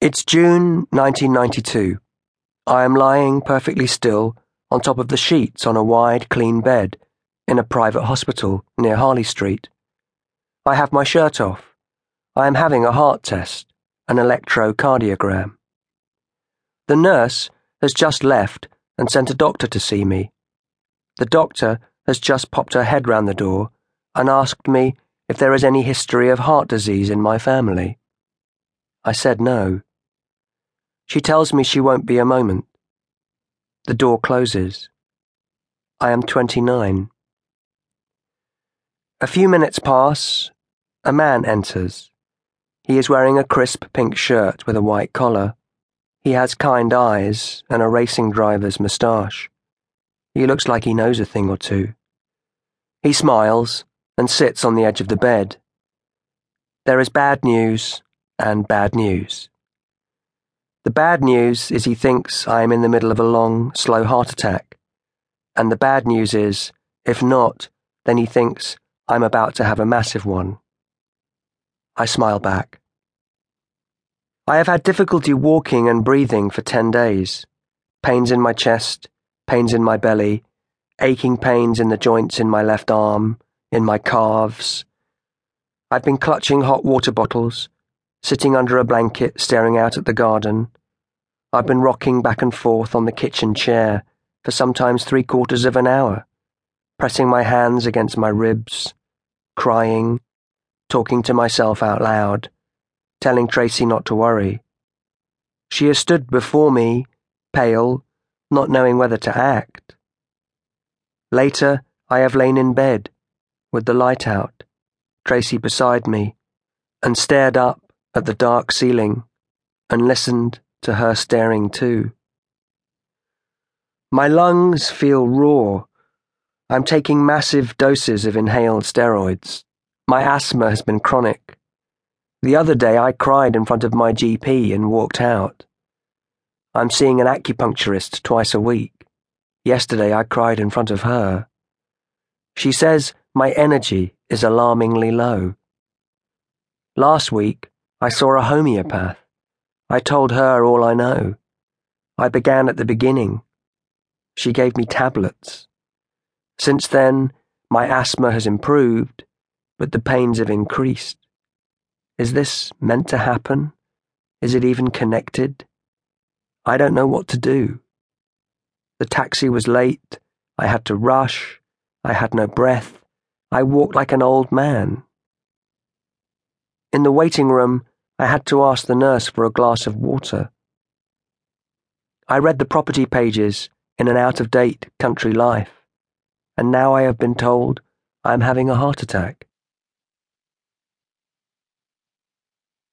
It's June 1992. I am lying perfectly still on top of the sheets on a wide, clean bed in a private hospital near Harley Street. I have my shirt off. I am having a heart test, an electrocardiogram. The nurse has just left and sent a doctor to see me. The doctor has just popped her head round the door and asked me if there is any history of heart disease in my family. I said no. She tells me she won't be a moment. The door closes. I am 29. A few minutes pass. A man enters. He is wearing a crisp pink shirt with a white collar. He has kind eyes and a racing driver's moustache. He looks like he knows a thing or two. He smiles and sits on the edge of the bed. There is bad news and bad news. The bad news is he thinks I am in the middle of a long, slow heart attack. And the bad news is, if not, then he thinks I'm about to have a massive one. I smile back. I have had difficulty walking and breathing for 10 days. Pains in my chest, pains in my belly, aching pains in the joints in my left arm, in my calves. I've been clutching hot water bottles, sitting under a blanket staring out at the garden. I've been rocking back and forth on the kitchen chair for sometimes three quarters of an hour, pressing my hands against my ribs, crying, talking to myself out loud, telling Tracey not to worry. She has stood before me, pale, not knowing whether to act. Later, I have lain in bed with the light out, Tracey beside me, and stared up at the dark ceiling and listened to her staring too. My lungs feel raw. I'm taking massive doses of inhaled steroids. My asthma has been chronic. The other day I cried in front of my GP and walked out. I'm seeing an acupuncturist twice a week. Yesterday I cried in front of her. She says my energy is alarmingly low. Last week, I saw a homeopath. I told her all I know. I began at the beginning. She gave me tablets. Since then, my asthma has improved, but the pains have increased. Is this meant to happen? Is it even connected? I don't know what to do. The taxi was late. I had to rush. I had no breath. I walked like an old man. In the waiting room, I had to ask the nurse for a glass of water. I read the property pages in an out of date country life, and now I have been told I am having a heart attack.